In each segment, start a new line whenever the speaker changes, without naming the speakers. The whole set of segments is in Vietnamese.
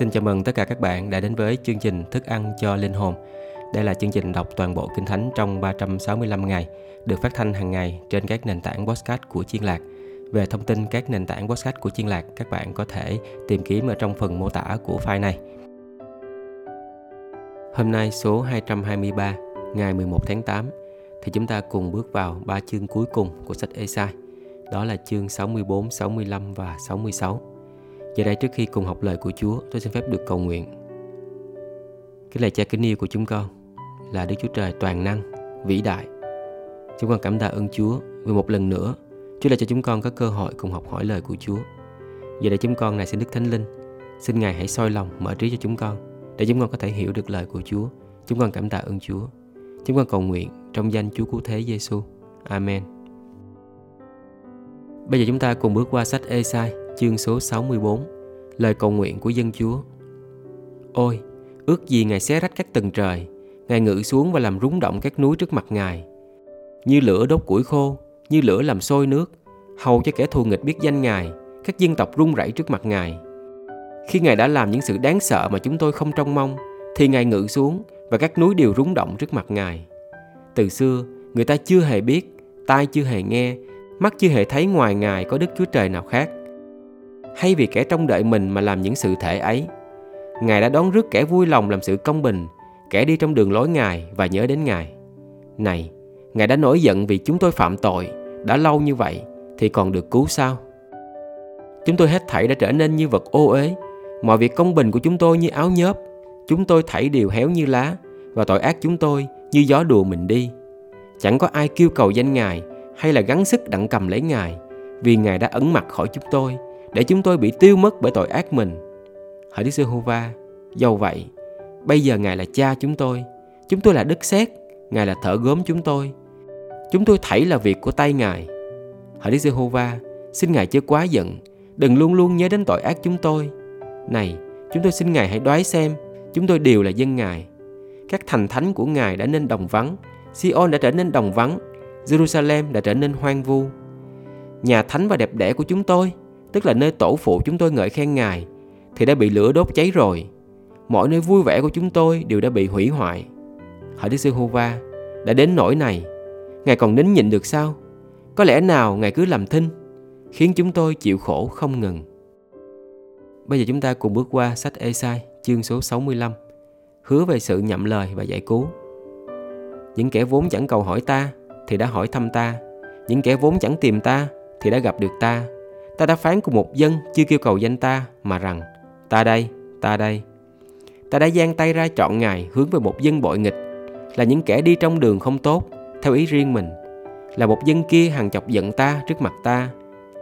Xin chào mừng tất cả các bạn đã đến với chương trình Thức ăn cho linh hồn. Đây là chương trình đọc toàn bộ Kinh Thánh trong 365 ngày, được phát thanh hàng ngày trên các nền tảng podcast của Chiên Lạc. Về thông tin các nền tảng podcast của Chiên Lạc, các bạn có thể tìm kiếm ở trong phần mô tả của file này. Hôm nay số 223, ngày 11 tháng 8, thì chúng ta cùng bước vào ba chương cuối cùng của sách Esai. Đó là chương 64, 65 và 66. Giờ đây trước khi cùng học lời của Chúa, tôi xin phép được cầu nguyện. Cái lời cha kính yêu của chúng con là Đức Chúa Trời toàn năng, vĩ đại. Chúng con cảm tạ ơn Chúa vì một lần nữa Chúa đã cho chúng con có cơ hội cùng học hỏi lời của Chúa. Giờ đây chúng con này xin Đức Thánh Linh, xin Ngài hãy soi lòng, mở trí cho chúng con để chúng con có thể hiểu được lời của Chúa. Chúng con cảm tạ ơn Chúa. Chúng con cầu nguyện trong danh Chúa Cứu Thế Giêsu. Amen. Bây giờ chúng ta cùng bước qua sách Esai chương số 64, lời cầu nguyện của dân Chúa. Ôi, ước gì Ngài xé rách các tầng trời, Ngài ngự xuống và làm rúng động các núi trước mặt Ngài. Như lửa đốt củi khô, như lửa làm sôi nước, hầu cho kẻ thù nghịch biết danh Ngài, các dân tộc run rẩy trước mặt Ngài. Khi Ngài đã làm những sự đáng sợ mà chúng tôi không trông mong, thì Ngài ngự xuống và các núi đều rúng động trước mặt Ngài. Từ xưa, người ta chưa hề biết, tai chưa hề nghe, mắt chưa hề thấy ngoài Ngài có Đức Chúa Trời nào khác hay vì kẻ trông đợi mình mà làm những sự thể ấy. Ngài đã đón rước kẻ vui lòng làm sự công bình, kẻ đi trong đường lối Ngài và nhớ đến Ngài. Này, Ngài đã nổi giận vì chúng tôi phạm tội, đã lâu như vậy thì còn được cứu sao? Chúng tôi hết thảy đã trở nên như vật ô uế, mọi việc công bình của chúng tôi như áo nhớp, chúng tôi thảy đều héo như lá và tội ác chúng tôi như gió đùa mình đi. Chẳng có ai kêu cầu danh Ngài hay là gắng sức đặng cầm lấy Ngài, vì Ngài đã ẩn mặt khỏi chúng tôi để chúng tôi bị tiêu mất bởi tội ác mình. Hỡi Đức Giê-hô-va, dầu vậy, bây giờ Ngài là cha chúng tôi, chúng tôi là đất sét, Ngài là thợ gốm chúng tôi. Chúng tôi thảy là việc của tay Ngài. Hỡi Đức Giê-hô-va, xin Ngài chớ quá giận, đừng luôn luôn nhớ đến tội ác chúng tôi. Này, chúng tôi xin Ngài hãy đoái xem, chúng tôi đều là dân Ngài. Các thành thánh của Ngài đã nên đồng vắng, Sion đã trở nên đồng vắng, Jerusalem đã trở nên hoang vu. Nhà thánh và đẹp đẽ của chúng tôi tức là nơi tổ phụ chúng tôi ngợi khen Ngài, thì đã bị lửa đốt cháy rồi. Mọi nơi vui vẻ của chúng tôi đều đã bị hủy hoại. Hỡi Đức Giê-hô-va, đã đến nỗi này, Ngài còn nín nhịn được sao? Có lẽ nào Ngài cứ làm thinh, khiến chúng tôi chịu khổ không ngừng. Bây giờ chúng ta cùng bước qua sách Esai, chương số 65, hứa về sự nhậm lời và giải cứu. Những kẻ vốn chẳng cầu hỏi ta thì đã hỏi thăm ta, những kẻ vốn chẳng tìm ta thì đã gặp được ta Ta đã phán cùng một dân chưa kêu cầu danh ta mà rằng Ta đây, ta đây. Ta đã giang tay ra chọn Ngài hướng về một dân bội nghịch Là những kẻ đi trong đường không tốt Theo ý riêng mình. Là một dân kia hàng chọc giận ta trước mặt ta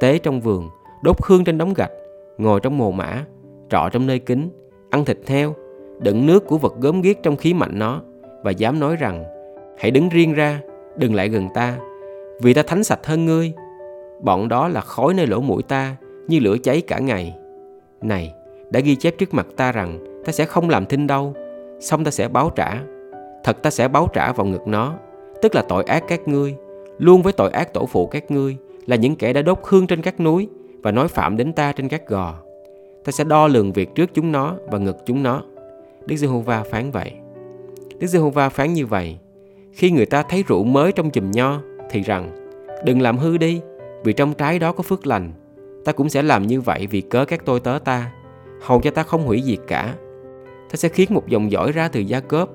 Tế trong vườn Đốt hương trên đống gạch Ngồi trong mồ mã Trọ trong nơi kính Ăn thịt heo Đựng nước của vật gớm ghiếc trong khí mạnh nó Và dám nói rằng Hãy đứng riêng ra Đừng lại gần ta Vì ta thánh sạch hơn ngươi. Bọn đó là khói nơi lỗ mũi ta, Như lửa cháy cả ngày. Này, đã ghi chép trước mặt ta rằng Ta sẽ không làm thinh đâu, Xong ta sẽ báo trả. Thật ta sẽ báo trả vào ngực nó, Tức là tội ác các ngươi, Luôn với tội ác tổ phụ các ngươi, Là những kẻ đã đốt hương trên các núi Và nói phạm đến ta trên các gò. Ta sẽ đo lường việc trước chúng nó Và ngực chúng nó. Đức Giê-hô-va phán vậy. Đức Giê-hô-va phán như vậy. Khi người ta thấy rượu mới trong chùm nho, Thì rằng, Đừng làm hư đi vì trong trái đó có phước lành. Ta cũng sẽ làm như vậy vì cớ các tôi tớ ta, hầu cho ta không hủy diệt cả. Ta sẽ khiến một dòng dõi ra từ Gia Cốp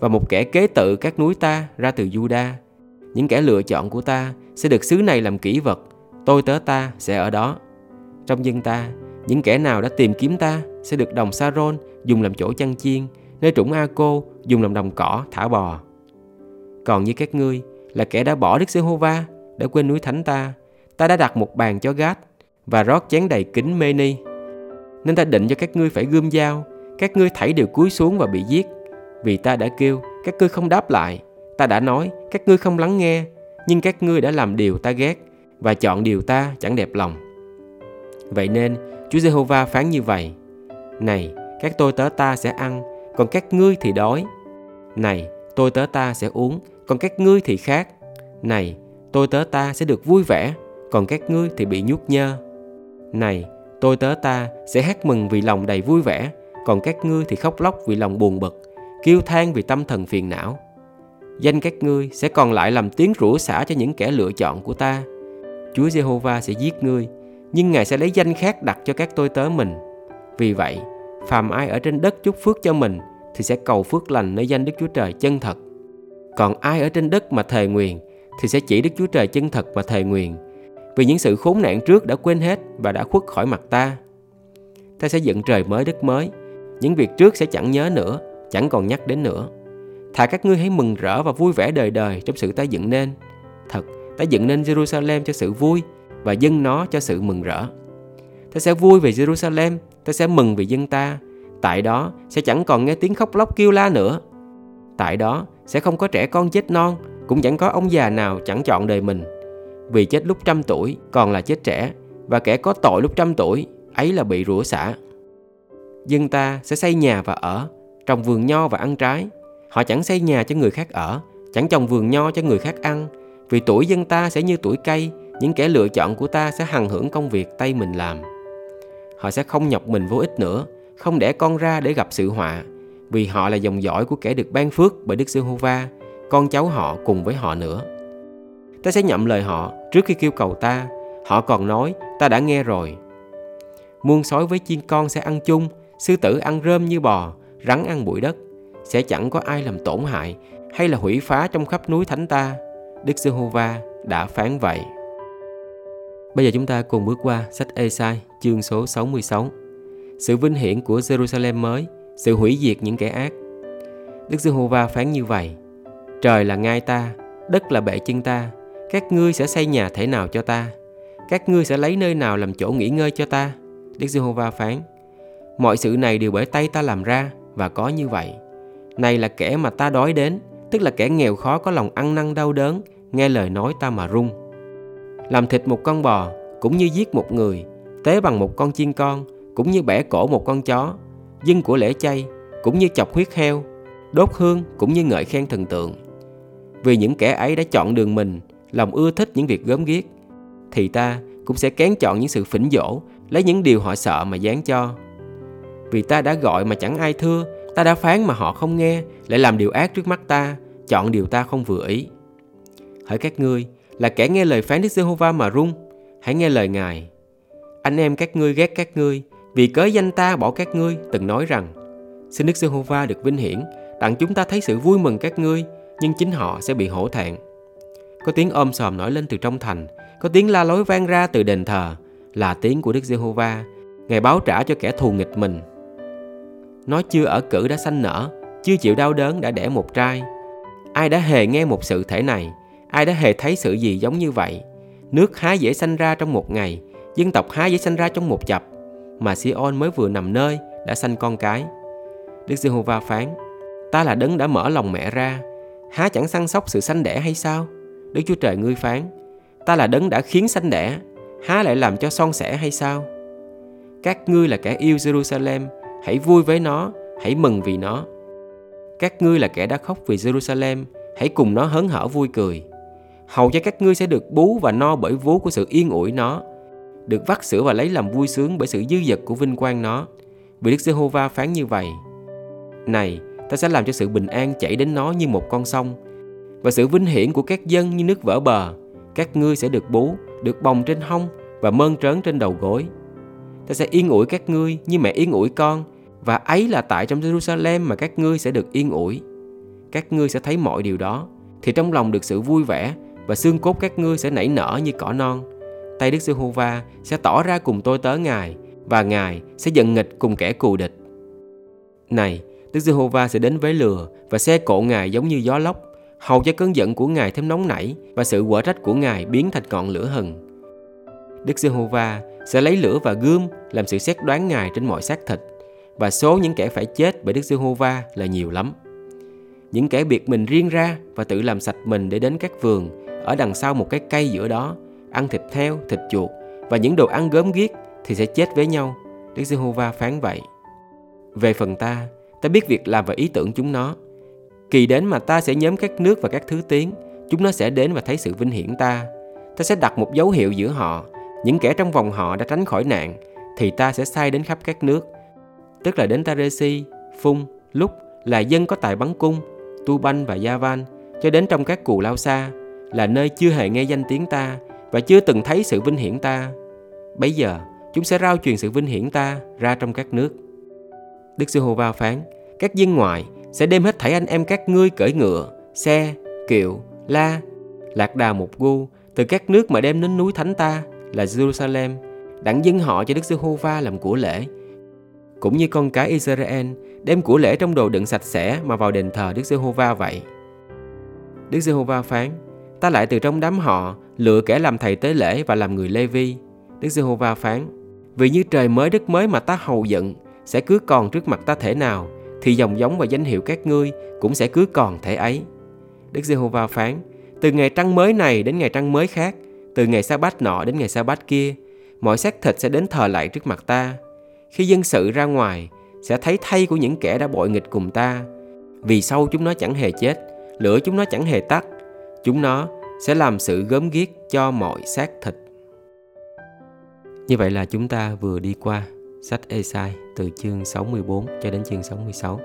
và một kẻ kế tự các núi ta ra từ Juda. Những kẻ lựa chọn của ta sẽ được xứ này làm kỹ vật, tôi tớ ta sẽ ở đó. Trong dân ta, những kẻ nào đã tìm kiếm ta sẽ được đồng Saron dùng làm chỗ chăn chiên, nơi trũng A-cô dùng làm đồng cỏ thả bò. Còn như các ngươi là kẻ đã bỏ Đức Giê-hô-va, đã quên núi thánh ta, ta đã đặt một bàn cho gát và rót chén đầy kính mê ni. Nên ta định cho các ngươi phải gươm dao, các ngươi thảy đều cúi xuống và bị giết. Vì ta đã kêu, các ngươi không đáp lại. Ta đã nói, các ngươi không lắng nghe. Nhưng các ngươi đã làm điều ta ghét và chọn điều ta chẳng đẹp lòng. Vậy nên, Chúa Giê-hô-va phán như vậy. Này, các tôi tớ ta sẽ ăn, còn các ngươi thì đói. Này, tôi tớ ta sẽ uống, còn các ngươi thì khác. Này, tôi tớ ta sẽ được vui vẻ, còn các ngươi thì bị nhút nhơ. Này, tôi tớ ta sẽ hát mừng vì lòng đầy vui vẻ, còn các ngươi thì khóc lóc vì lòng buồn bực, kêu than vì tâm thần phiền não. Danh các ngươi sẽ còn lại làm tiếng rủa xả cho những kẻ lựa chọn của ta. Chúa Giê-hô-va sẽ giết ngươi, nhưng Ngài sẽ lấy danh khác đặt cho các tôi tớ mình. Vì vậy, phàm ai ở trên đất chúc phước cho mình thì sẽ cầu phước lành nơi danh Đức Chúa Trời chân thật. Còn ai ở trên đất mà thề nguyền thì sẽ chỉ Đức Chúa Trời chân thật mà thề nguyền. Vì những sự khốn nạn trước đã quên hết và đã khuất khỏi mặt ta. Ta sẽ dựng trời mới đất mới. Những việc trước sẽ chẳng nhớ nữa, chẳng còn nhắc đến nữa. Thà các ngươi hãy mừng rỡ và vui vẻ đời đời trong sự ta dựng nên. Thật, ta dựng nên Jerusalem cho sự vui và dân nó cho sự mừng rỡ. Ta sẽ vui về Jerusalem, ta sẽ mừng vì dân ta. Tại đó sẽ chẳng còn nghe tiếng khóc lóc kêu la nữa. Tại đó sẽ không có trẻ con chết non, cũng chẳng có ông già nào chẳng chọn đời mình. Vì chết lúc trăm tuổi còn là chết trẻ, và kẻ có tội lúc trăm tuổi ấy là bị rủa xả. Dân ta sẽ xây nhà và ở, trồng vườn nho và ăn trái. Họ chẳng xây nhà cho người khác ở, chẳng trồng vườn nho cho người khác ăn. Vì tuổi dân ta sẽ như tuổi cây, những kẻ lựa chọn của ta sẽ hằng hưởng công việc tay mình làm. Họ sẽ không nhọc mình vô ích nữa, không đẻ con ra để gặp sự họa, vì họ là dòng dõi của kẻ được ban phước bởi Đức Giê-hô-va, con cháu họ cùng với họ nữa. Ta sẽ nhậm lời họ trước khi kêu cầu ta, họ còn nói ta đã nghe rồi. Muôn sói với chiên con sẽ ăn chung, sư tử ăn rơm như bò, rắn ăn bụi đất, sẽ chẳng có ai làm tổn hại hay là hủy phá trong khắp núi thánh ta. Đức Giê-hô-va đã phán vậy. Bây giờ chúng ta cùng bước qua sách Ê-sai chương số 66. Sự vinh hiển của Jerusalem mới, sự hủy diệt những kẻ ác. Đức Giê-hô-va phán như vậy: Trời là ngai ta, đất là bệ chân ta, các ngươi sẽ xây nhà thể nào cho ta? Các ngươi sẽ lấy nơi nào làm chỗ nghỉ ngơi cho ta? Đức Giê-hô-va phán: Mọi sự này đều bởi tay ta làm ra và có như vậy. Này là kẻ mà ta đói đến, tức là kẻ nghèo khó có lòng ăn năn đau đớn, nghe lời nói ta mà run. Làm thịt một con bò cũng như giết một người, tế bằng một con chiên con cũng như bẻ cổ một con chó, dưng của lễ chay cũng như chọc huyết heo, đốt hương cũng như ngợi khen thần tượng. Vì những kẻ ấy đã chọn đường mình, lòng ưa thích những việc gớm ghiếc, thì ta cũng sẽ kén chọn những sự phỉnh dỗ, lấy những điều họ sợ mà dán cho. Vì ta đã gọi mà chẳng ai thưa, ta đã phán mà họ không nghe, lại làm điều ác trước mắt ta, chọn điều ta không vừa ý. Hỡi các ngươi, là kẻ nghe lời phán Đức Giê-hô-va mà run, hãy nghe lời Ngài. Anh em các ngươi ghét các ngươi, vì cớ danh ta bỏ các ngươi, từng nói rằng, xin Đức Giê-hô-va được vinh hiển, đặng chúng ta thấy sự vui mừng các ngươi, nhưng chính họ sẽ bị hổ thẹn. Có tiếng ôm sòm nổi lên từ trong thành, có tiếng la lối vang ra từ đền thờ, là tiếng của Đức Giê-hô-va, Ngài báo trả cho kẻ thù nghịch mình. Nó chưa ở cử đã sanh nở, chưa chịu đau đớn đã đẻ một trai. Ai đã hề nghe một sự thể này, ai đã hề thấy sự gì giống như vậy? Nước há dễ sanh ra trong một ngày, dân tộc há dễ sanh ra trong một chập, mà Sion mới vừa nằm nơi đã sanh con cái. Đức Giê-hô-va phán: Ta là đấng đã mở lòng mẹ ra, há chẳng săn sóc sự sanh đẻ hay sao? Đức Chúa Trời ngươi phán: Ta là đấng đã khiến sanh đẻ, há lại làm cho son sẻ hay sao? Các ngươi là kẻ yêu Jerusalem, hãy vui với nó, hãy mừng vì nó. Các ngươi là kẻ đã khóc vì Jerusalem, hãy cùng nó hớn hở vui cười. Hầu cho các ngươi sẽ được bú và no bởi vú của sự yên ủi nó, được vắt sữa và lấy làm vui sướng bởi sự dư dật của vinh quang nó. Vì Đức Giê-hô-va phán như vậy: Này, ta sẽ làm cho sự bình an chảy đến nó như một con sông, và sự vinh hiển của các dân như nước vỡ bờ. Các ngươi sẽ được bú, được bồng trên hông và mơn trớn trên đầu gối. Ta sẽ yên ủi các ngươi như mẹ yên ủi con, và ấy là tại trong Jerusalem mà các ngươi sẽ được yên ủi. Các ngươi sẽ thấy mọi điều đó, thì trong lòng được sự vui vẻ và xương cốt các ngươi sẽ nảy nở như cỏ non. Tay Đức Giê-hô-va sẽ tỏ ra cùng tôi tớ Ngài và Ngài sẽ giận nghịch cùng kẻ cù địch. Này, Đức Giê-hô-va sẽ đến với lừa và xe cộ Ngài giống như gió lốc, hầu cho cơn giận của Ngài thêm nóng nảy và sự quở trách của Ngài biến thành ngọn lửa hừng. Đức Giê-hô-va sẽ lấy lửa và gươm làm sự xét đoán Ngài trên mọi xác thịt và số những kẻ phải chết bởi Đức Giê-hô-va là nhiều lắm. Những kẻ biệt mình riêng ra và tự làm sạch mình để đến các vườn ở đằng sau một cái cây giữa đó, ăn thịt heo, thịt chuột và những đồ ăn gớm ghiếc thì sẽ chết với nhau. Đức Giê-hô-va phán vậy. Về phần ta, ta biết việc làm và ý tưởng chúng nó. Kỳ đến mà ta sẽ nhóm các nước và các thứ tiếng, chúng nó sẽ đến và thấy sự vinh hiển ta. Ta sẽ đặt một dấu hiệu giữa họ, những kẻ trong vòng họ đã tránh khỏi nạn, thì ta sẽ sai đến khắp các nước. tức là đến Taresi, Phung, Lúc là dân có tài bắn cung, Tu Banh và Gia Van, cho đến trong các cù lao xa, là nơi chưa hề nghe danh tiếng ta và chưa từng thấy sự vinh hiển ta. Bây giờ, chúng sẽ rao truyền sự vinh hiển ta ra trong các nước. Đức Giê-hô-va phán, các dân ngoại sẽ đem hết thảy anh em các ngươi cởi ngựa, xe, kiệu, la, lạc đà một gu từ các nước mà đem đến núi thánh ta là Jerusalem, đặng dân họ cho Đức Giê-hô-va làm của lễ. Cũng như con cái Israel đem của lễ trong đồ đựng sạch sẽ mà vào đền thờ Đức Giê-hô-va vậy. Đức Giê-hô-va phán, ta lại từ trong đám họ lựa kẻ làm thầy tế lễ và làm người Lê-vi. Đức Giê-hô-va phán, vì như trời mới đất mới mà ta hầu giận sẽ cứ còn trước mặt ta thể nào, thì dòng giống và danh hiệu các ngươi cũng sẽ cứ còn thể ấy. Đức Giê-hô-va phán, từ ngày trăng mới này đến ngày trăng mới khác, từ ngày sa bát nọ đến ngày sa bát kia, mọi xác thịt sẽ đến thờ lại trước mặt ta. Khi dân sự ra ngoài, sẽ thấy thay của những kẻ đã bội nghịch cùng ta. Vì sau chúng nó chẳng hề chết, lửa chúng nó chẳng hề tắt. Chúng nó sẽ làm sự gớm ghiếc cho mọi xác thịt. Như vậy là chúng ta vừa đi qua sách Esai từ chương 64 cho đến chương 66.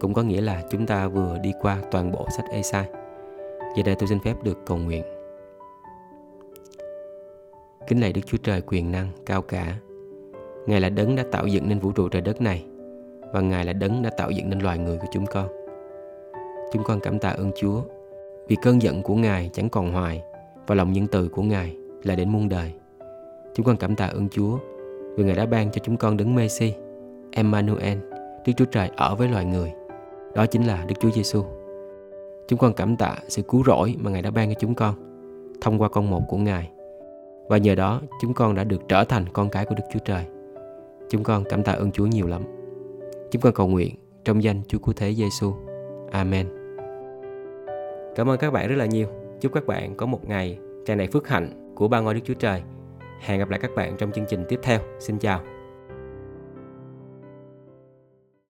Cũng có nghĩa là chúng ta vừa đi qua toàn bộ sách Esai. Giờ đây tôi xin phép được cầu nguyện. Kính lạy Đức Chúa Trời quyền năng, cao cả. Ngài là đấng đã tạo dựng nên vũ trụ trời đất này, và Ngài là đấng đã tạo dựng nên loài người của chúng con. Chúng con cảm tạ ơn Chúa, vì cơn giận của Ngài chẳng còn hoài, và lòng nhân từ của Ngài là đến muôn đời. Chúng con cảm tạ ơn Chúa vì Ngài đã ban cho chúng con đấng Messi, Emmanuel, Đức Chúa Trời ở với loài người. Đó chính là Đức Chúa Giêsu. Chúng con cảm tạ sự cứu rỗi mà Ngài đã ban cho chúng con thông qua con một của Ngài. Và nhờ đó chúng con đã được trở thành con cái của Đức Chúa Trời. Chúng con cảm tạ ơn Chúa nhiều lắm. Chúng con cầu nguyện trong danh Chúa Cứu Thế Giêsu. Amen. Cảm ơn các bạn rất là nhiều. Chúc các bạn có một ngày tràn đầy phước hạnh của ba ngôi Đức Chúa Trời. Hẹn gặp lại các bạn trong chương trình tiếp theo. Xin chào.